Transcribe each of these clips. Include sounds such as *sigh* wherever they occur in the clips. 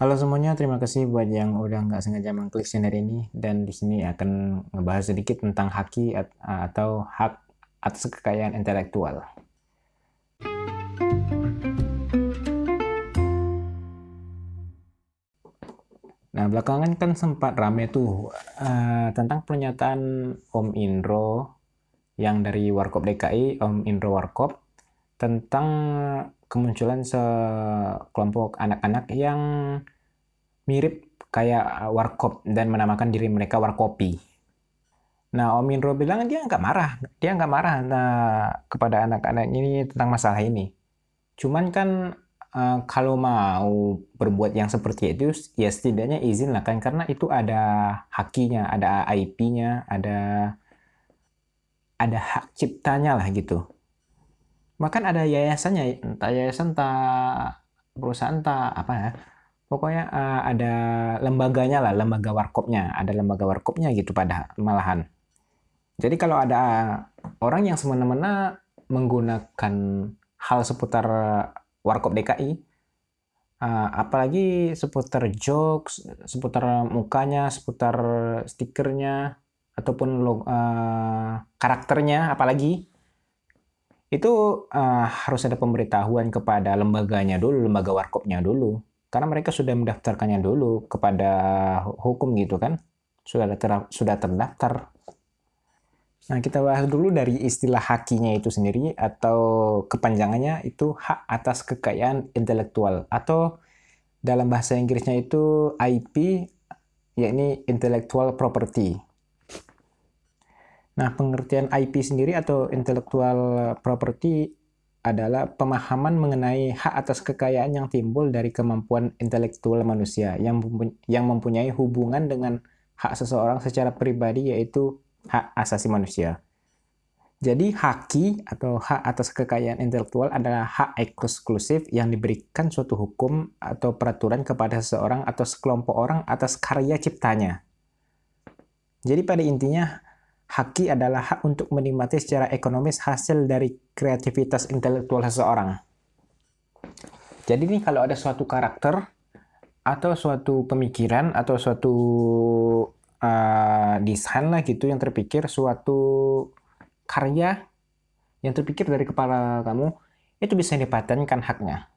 Halo semuanya, terima kasih buat yang udah nggak sengaja mengklik channel ini dan di sini akan ngebahas sedikit tentang haki atau hak atas kekayaan intelektual. Nah, belakangan kan sempat rame tuh uh, tentang pernyataan Om Indro yang dari Warkop DKI, Om Indro Warkop, tentang kemunculan sekelompok anak-anak yang mirip kayak Warkop dan menamakan diri mereka Warkopi. Nah, Om Indro bilang dia nggak marah, dia nggak marah nah, kepada anak-anak ini tentang masalah ini. Cuman kan uh, kalau mau berbuat yang seperti itu ya setidaknya izin lah kan karena itu ada hakinya ada IP-nya ada ada hak ciptanya lah gitu bahkan ada yayasannya entah yayasan entah perusahaan entah apa ya pokoknya uh, ada lembaganya lah lembaga warkopnya ada lembaga warkopnya gitu pada malahan jadi kalau ada orang yang semena-mena menggunakan hal seputar Warkop DKI. Uh, ah, apalagi seputar jokes, seputar mukanya, seputar stikernya, ataupun uh, karakternya, apalagi itu uh, harus ada pemberitahuan kepada lembaganya dulu, lembaga warkopnya dulu, karena mereka sudah mendaftarkannya dulu kepada hukum gitu kan, sudah ter, sudah terdaftar. Nah, kita bahas dulu dari istilah hakinya itu sendiri atau kepanjangannya itu hak atas kekayaan intelektual. Atau dalam bahasa Inggrisnya itu IP yakni intellectual property. Nah, pengertian IP sendiri atau intellectual property adalah pemahaman mengenai hak atas kekayaan yang timbul dari kemampuan intelektual manusia yang mempunyai hubungan dengan hak seseorang secara pribadi yaitu hak asasi manusia. Jadi haki atau hak atas kekayaan intelektual adalah hak eksklusif yang diberikan suatu hukum atau peraturan kepada seseorang atau sekelompok orang atas karya ciptanya. Jadi pada intinya haki adalah hak untuk menikmati secara ekonomis hasil dari kreativitas intelektual seseorang. Jadi nih kalau ada suatu karakter atau suatu pemikiran atau suatu uh, desain lah gitu yang terpikir suatu karya yang terpikir dari kepala kamu itu bisa dipatenkan haknya.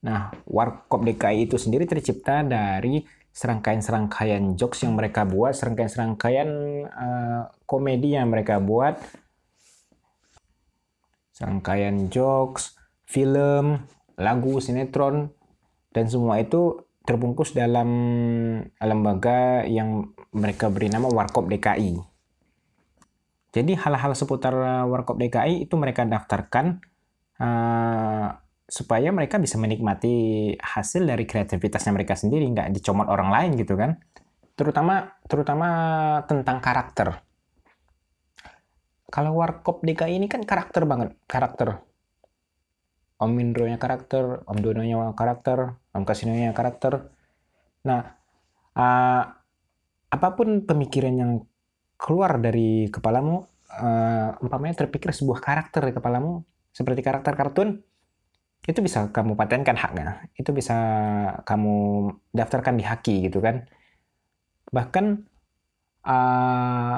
Nah, Warkop DKI itu sendiri tercipta dari serangkaian-serangkaian jokes yang mereka buat, serangkaian-serangkaian uh, komedi yang mereka buat, serangkaian jokes, film, lagu, sinetron, dan semua itu terbungkus dalam lembaga yang mereka beri nama Warkop DKI. Jadi hal-hal seputar Warkop DKI itu mereka daftarkan uh, supaya mereka bisa menikmati hasil dari kreativitasnya mereka sendiri, nggak dicomot orang lain gitu kan. Terutama terutama tentang karakter. Kalau Warkop DKI ini kan karakter banget, karakter Om Indro-nya karakter, Om Dono-nya karakter, Om Kasino-nya karakter. Nah, uh, apa pun pemikiran yang keluar dari kepalamu, uh, umpamanya terpikir sebuah karakter di kepalamu, seperti karakter kartun, itu bisa kamu patenkan haknya. Itu bisa kamu daftarkan di haki gitu kan. Bahkan uh,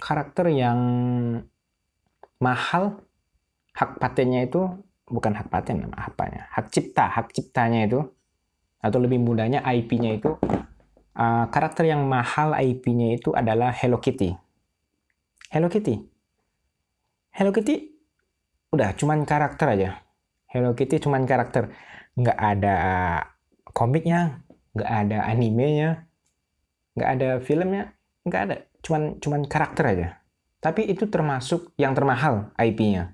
karakter yang mahal, hak patennya itu bukan hak paten apanya hak cipta hak ciptanya itu atau lebih mudahnya IP-nya itu uh, karakter yang mahal IP-nya itu adalah Hello Kitty Hello Kitty Hello Kitty udah cuman karakter aja Hello Kitty cuman karakter. Nggak ada komiknya nggak ada animenya nggak ada filmnya nggak ada. Cuman cuman karakter aja. Tapi itu termasuk yang termahal IP-nya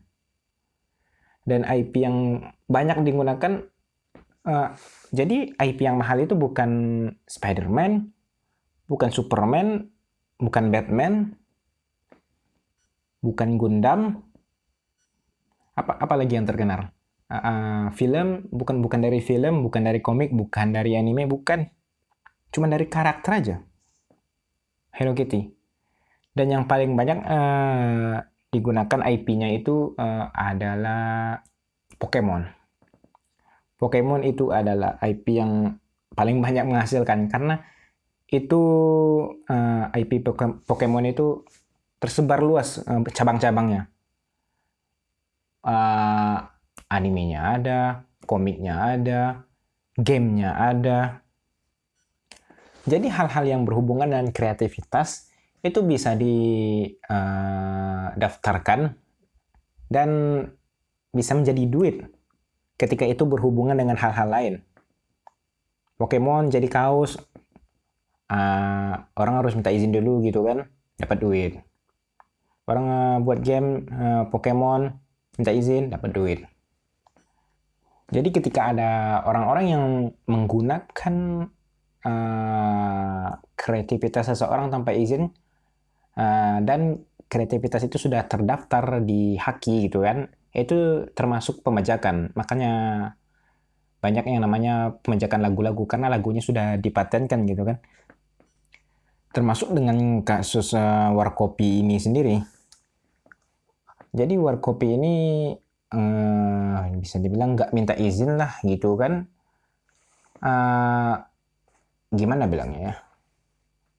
dan IP yang banyak digunakan uh, jadi IP yang mahal itu bukan Spider-Man, bukan Superman, bukan Batman, bukan Gundam, apa apa lagi yang terkenal? Uh, film bukan bukan dari film, bukan dari komik, bukan dari anime, bukan. Cuma dari karakter aja. Hello Kitty. Dan yang paling banyak uh, digunakan IP-nya itu uh, adalah Pokemon. Pokemon itu adalah IP yang paling banyak menghasilkan karena itu uh, eh, IP Pokemon itu tersebar luas uh, cabang-cabangnya. Uh, animenya ada, komiknya ada, gamenya ada. Jadi hal-hal yang berhubungan dengan kreativitas itu bisa didaftarkan uh, dan bisa menjadi duit ketika itu berhubungan dengan hal-hal lain. Pokemon jadi kaos, uh, orang harus minta izin dulu gitu kan, dapat duit. Orang uh, buat game Pokemon minta izin, dapat duit. Jadi ketika ada orang-orang yang menggunakan uh, kreativitas seseorang tanpa izin uh, dan kreativitas itu sudah terdaftar di Haki gitu kan, itu termasuk pemajakan. Makanya banyak yang namanya pemajakan lagu-lagu karena lagunya sudah dipatenkan gitu kan. Termasuk dengan kasus uh, Warkopi ini sendiri. Jadi Warkopi ini uh, bisa dibilang nggak minta izin lah gitu kan. Uh, gimana bilangnya ya?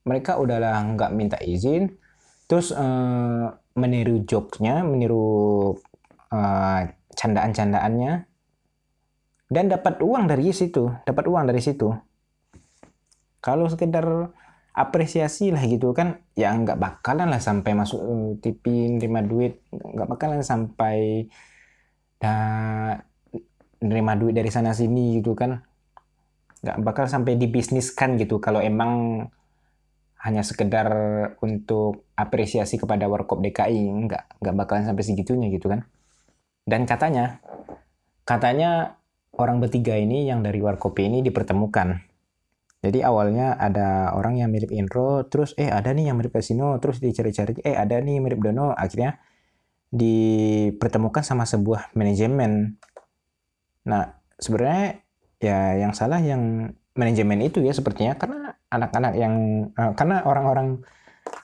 Mereka udahlah nggak minta izin, terus uh, meniru jokesnya, meniru uh, candaan-candaannya dan dapat uang dari situ, dapat uang dari situ. Kalau sekedar apresiasi lah gitu kan, ya nggak bakalan lah sampai masuk TV nerima duit, nggak bakalan sampai dah nerima duit dari sana sini gitu kan, nggak bakal sampai dibisniskan gitu. Kalau emang hanya sekedar untuk apresiasi kepada Warkop DKI, nggak nggak bakalan sampai segitunya gitu kan. Dan katanya, katanya orang bertiga ini yang dari Warkopi ini dipertemukan. Jadi awalnya ada orang yang mirip Indro, terus eh ada nih yang mirip Casino, terus dicari-cari, eh ada nih mirip Dono, akhirnya dipertemukan sama sebuah manajemen. Nah, sebenarnya ya yang salah yang manajemen itu ya sepertinya karena anak-anak yang uh, karena orang-orang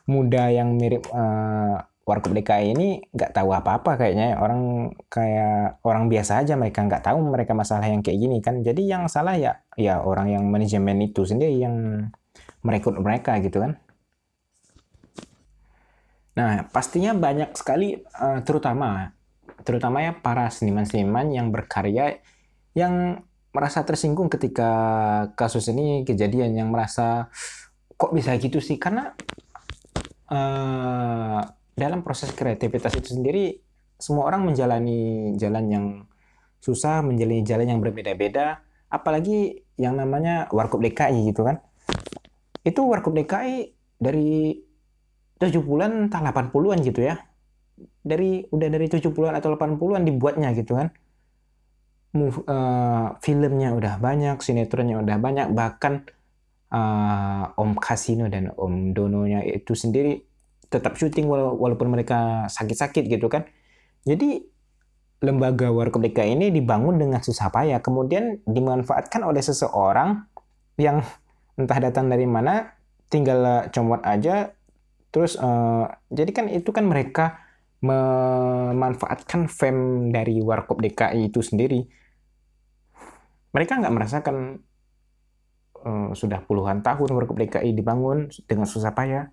muda yang mirip uh, Warkop DKI ini nggak tahu apa-apa kayaknya. Orang kayak orang biasa aja mereka nggak tahu mereka masalah yang kayak gini kan. Jadi yang salah ya ya orang yang manajemen itu sendiri yang merekrut mereka gitu kan nah pastinya banyak sekali uh, terutama terutama ya para seniman-seniman yang berkarya yang merasa tersinggung ketika kasus ini kejadian yang merasa kok bisa gitu sih karena uh, dalam proses kreativitas itu sendiri semua orang menjalani jalan yang susah, menjalani jalan yang berbeda-beda, apalagi yang namanya Warkop DKI gitu kan. Itu Warkop DKI dari 70-an entah 80-an gitu ya. Dari udah dari 70-an atau 80-an dibuatnya gitu kan. Uh, filmnya udah banyak, sinetronnya udah banyak, bahkan uh, Om Kasino dan Om Dononya itu sendiri tetap syuting walaupun mereka sakit-sakit gitu kan. Jadi lembaga Warkop DKI ini dibangun dengan susah payah, kemudian dimanfaatkan oleh seseorang yang entah datang dari mana, tinggal comot aja, terus uh, jadi kan itu kan mereka memanfaatkan fame dari Warkop DKI itu sendiri. Mereka nggak merasakan uh, sudah puluhan tahun Warkop DKI dibangun dengan susah payah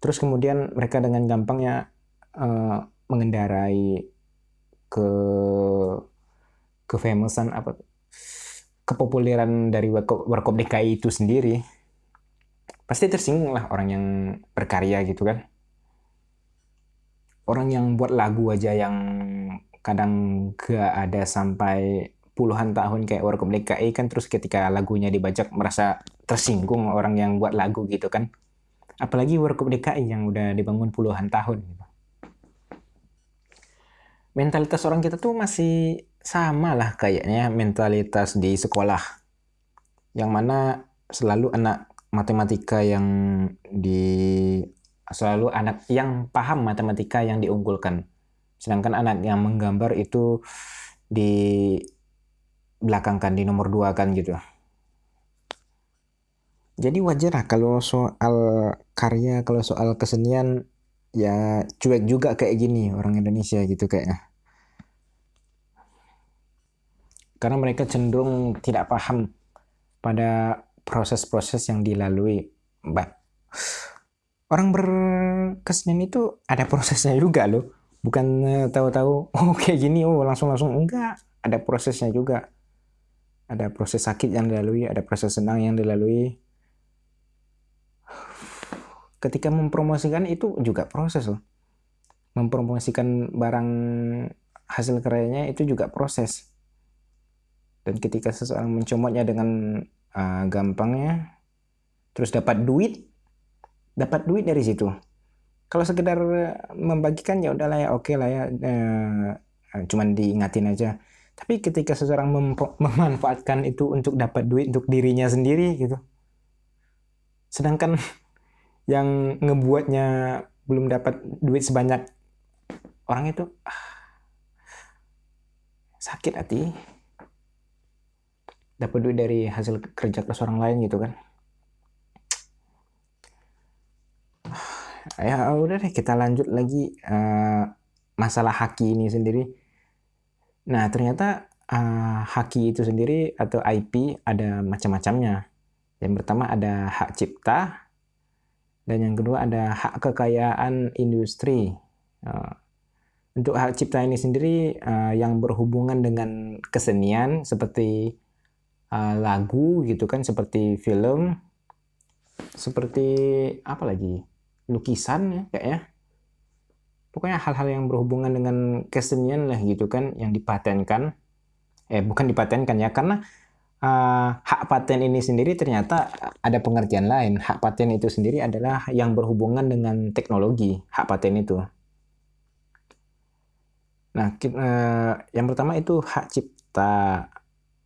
Terus kemudian mereka dengan gampangnya uh, mengendarai ke kefamousan apa kepopuleran dari Warkop DKI itu sendiri pasti tersinggung lah orang yang berkarya gitu kan orang yang buat lagu aja yang kadang gak ada sampai puluhan tahun kayak Warkop DKI kan terus ketika lagunya dibajak merasa tersinggung orang yang buat lagu gitu kan Apalagi Warkop DKI yang udah dibangun puluhan tahun. Gitu. Mentalitas orang kita tuh masih sama lah kayaknya mentalitas di sekolah. Yang mana selalu anak matematika yang di selalu anak yang paham matematika yang diunggulkan. Sedangkan anak yang menggambar itu di belakangkan di nomor dua kan gitu. Jadi wajar lah kalau soal karya, kalau soal kesenian ya cuek juga kayak gini orang Indonesia gitu kayaknya. Karena mereka cenderung tidak paham pada proses-proses yang dilalui. Mbak, orang berkesenian itu ada prosesnya juga loh. Bukan eh, tahu-tahu, *laughs* oh gini, oh langsung-langsung. Enggak, ada prosesnya juga. Ada proses sakit yang dilalui, ada proses senang yang dilalui. Ketika mempromosikan itu juga proses loh. Mempromosikan barang hasil karyanya itu juga proses. Dan ketika seseorang mencomotnya dengan uh, gampangnya, terus dapat duit, dapat duit dari situ. Kalau sekedar membagikan ya udahlah ya oke okay lah ya, uh, cuman diingatin aja. Tapi ketika seseorang mem *laughs* memanfaatkan itu untuk dapat duit untuk dirinya sendiri gitu, sedangkan *laughs* yang ngebuatnya belum dapat duit sebanyak orang itu ah, sakit hati dapat duit dari hasil kerja keras orang lain gitu kan. Ya udah deh kita lanjut lagi uh, masalah haki ini sendiri. Nah ternyata uh, haki itu sendiri atau IP ada macam-macamnya. Yang pertama ada hak cipta dan yang kedua ada hak kekayaan industri. Uh, untuk hak cipta ini sendiri uh, yang berhubungan dengan kesenian seperti uh, lagu gitu kan seperti film seperti apa lagi lukisan ya kayaknya pokoknya hal-hal yang berhubungan dengan kesenian lah gitu kan yang dipatenkan. Eh bukan dipatenkan ya karena uh, hak paten ini sendiri ternyata ada pengertian lain. Hak paten itu sendiri adalah yang berhubungan dengan teknologi hak paten itu. Nah uh, yang pertama itu hak cipta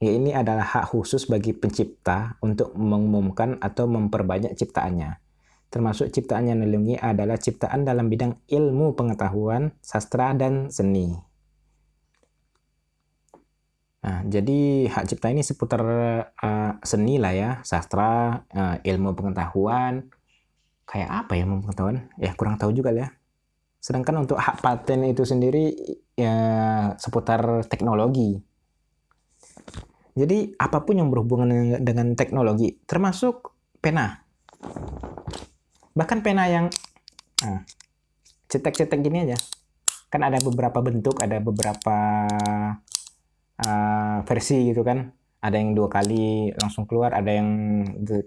Ya, ini adalah hak khusus bagi pencipta untuk mengumumkan atau memperbanyak ciptaannya. Termasuk ciptaan yang dilindungi adalah ciptaan dalam bidang ilmu pengetahuan, sastra, dan seni. Nah, jadi hak cipta ini seputar uh, seni lah ya, sastra, uh, ilmu pengetahuan. Kayak apa ya ilmu pengetahuan? Ya kurang tahu juga ya. Sedangkan untuk hak paten itu sendiri ya seputar teknologi. Jadi apa pun yang berhubungan dengan teknologi, termasuk pena. Bahkan pena yang nah, cetek-cetek gini aja. Kan ada beberapa bentuk, ada beberapa uh, versi gitu kan. Ada yang dua kali langsung keluar, ada yang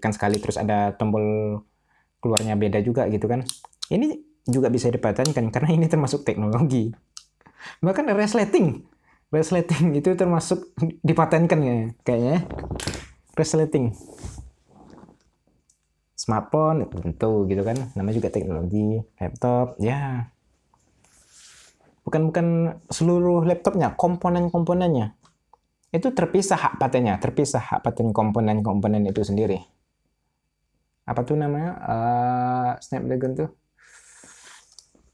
kan sekali terus ada tombol keluarnya beda juga gitu kan. Ini juga bisa dipatenkan karena ini termasuk teknologi. Bahkan resleting resleting itu termasuk dipatenkan ya kayaknya resleting smartphone tentu gitu kan. Namanya juga teknologi laptop ya. Bukan bukan seluruh laptopnya komponen-komponennya. Itu terpisah hak patennya terpisah hak paten komponen-komponen itu sendiri. Apa tuh namanya? Uh, Snapdragon tuh?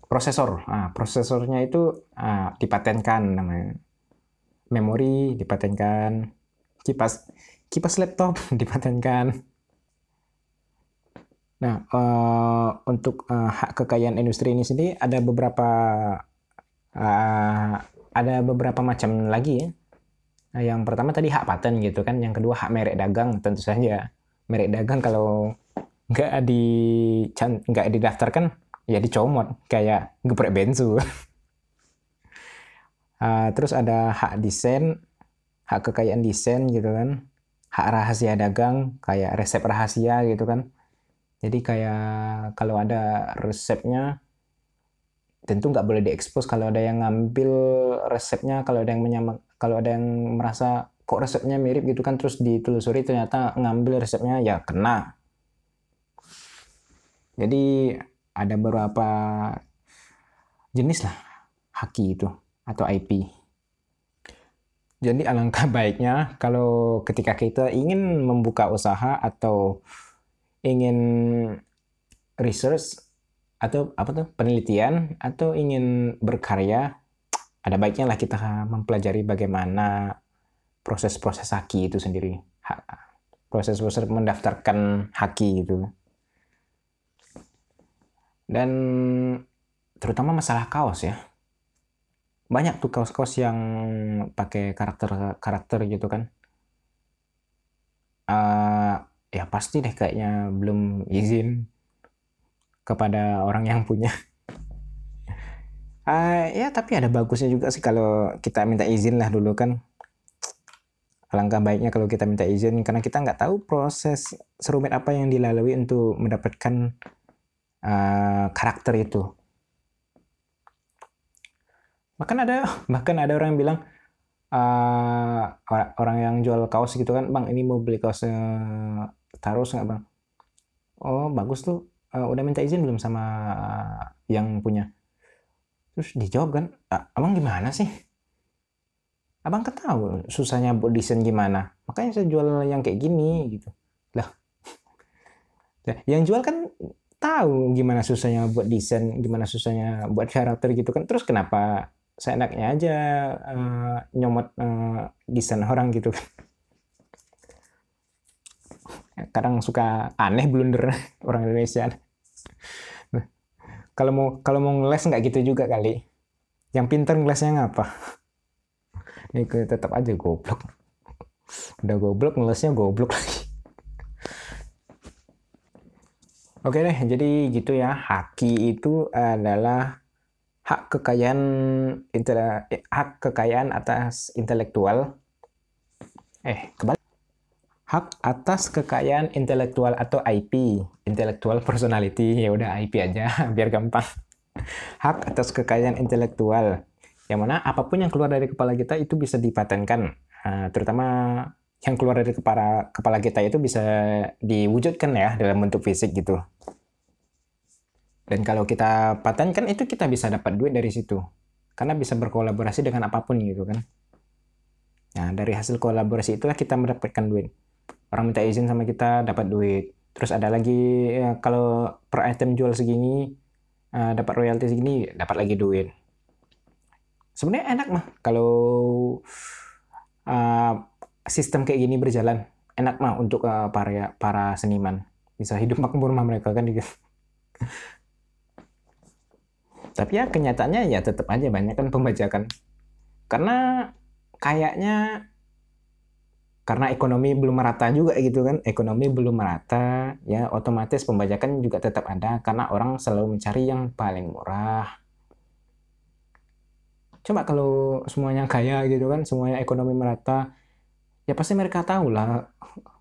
Prosesor. Ah, prosesornya itu uh, dipatenkan namanya memori dipatenkan, kipas kipas laptop *laughs* dipatenkan. Nah, uh, untuk uh, hak kekayaan industri ini sendiri ada beberapa uh, ada beberapa macam lagi ya. Nah, yang pertama tadi hak paten gitu kan, yang kedua hak merek dagang tentu saja. Merek dagang kalau nggak di nggak didaftarkan ya dicomot kayak geprek bensu. *laughs* uh, terus ada hak desain hak kekayaan desain gitu kan. Hak rahasia dagang kayak resep rahasia gitu kan. Jadi kayak kalau ada resepnya tentu nggak boleh diekspos. Kalau ada yang ngambil resepnya kalau ada yang menyamak kalau ada yang merasa kok resepnya mirip gitu kan terus ditelusuri ternyata ngambil resepnya ya kena. Jadi ada beberapa jenis lah haki itu atau IP. Jadi alangkah *laughs* baiknya kalau ketika kita ingin membuka usaha atau ingin research atau apa tuh penelitian atau ingin berkarya ada baiknya lah kita mempelajari bagaimana proses-proses haki itu sendiri. Proses-proses mendaftarkan haki itu dan terutama masalah kaos ya banyak tuh kaos-kaos yang pakai karakter karakter gitu kan uh, ya pasti deh kayaknya belum izin kepada orang yang punya. Uh, *laughs* ya tapi ada bagusnya juga sih kalau kita minta izin lah dulu kan. Alangkah baiknya kalau kita minta izin karena kita nggak tahu proses serumit apa yang dilalui untuk mendapatkan uh, karakter itu. Bahkan ada *laughs* bahkan ada orang yang bilang uh, orang yang jual kaos gitu kan, bang ini mau beli kaos uh, Tarus nggak bang? Oh bagus tuh, uh, udah minta izin belum sama yang punya? Terus dijawab kan, abang gimana sih? Abang kan tahu susahnya buat desain gimana. Makanya saya jual yang kayak gini gitu. Lah. *laughs* yang jual kan tahu gimana susahnya buat desain, gimana susahnya buat karakter gitu kan. Terus kenapa saya enaknya aja uh, nyomot uh, desain orang gitu kan. Kadang suka aneh blunder *laughs* orang Indonesia. Kalau mau kalau mau ngeles nggak gitu juga kali. Yang pinter ngelesnya ngapa? *laughs* Ini tetap aja goblok. Udah goblok ngelesnya goblok lagi. Oke deh, jadi gitu ya. Haki itu adalah hak kekayaan hak kekayaan atas intelektual. Eh, kebalik hak atas kekayaan intelektual atau IP, intellectual personality. Ya udah IP aja *laughs* biar gampang. Hak atas kekayaan intelektual yang mana apa pun yang keluar dari kepala kita itu bisa dipatenkan. Nah, terutama yang keluar dari kepala kepala kita itu bisa diwujudkan ya dalam bentuk fisik gitu. Dan kalau kita patenkan itu kita bisa dapat duit dari situ. Karena bisa berkolaborasi dengan apa pun gitu kan. Nah, dari hasil kolaborasi itulah kita mendapatkan duit. Orang minta izin sama kita dapat duit. Terus ada lagi ya, kalau per item jual segini uh, dapat royalti segini dapat lagi duit. Sebenarnya enak mah kalau uh, sistem kayak gini berjalan. Enak mah untuk uh, para para seniman. Bisa hidup makmur mah mereka kan gitu *laughs* tapi ya kenyataannya ya tetap aja banyak kan pembajakan. Karena kayaknya karena ekonomi belum merata juga gitu kan. Ekonomi belum merata ya otomatis pembajakan juga tetap ada karena orang selalu mencari yang paling murah. Coba kalau semuanya kaya gitu kan semuanya ekonomi merata ya pasti mereka tahu lah.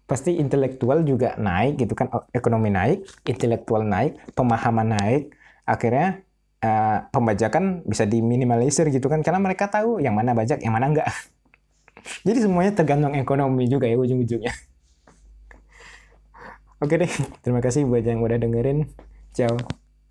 Pasti intelektual juga naik gitu kan. Ekonomi naik intelektual naik pemahaman naik. Akhirnya uh, pembajakan bisa diminimalisir gitu kan karena mereka tahu yang mana bajak yang mana enggak *laughs* Jadi semuanya tergantung ekonomi juga ya ujung-ujungnya. *laughs* Oke deh, terima kasih buat yang udah dengerin. Ciao.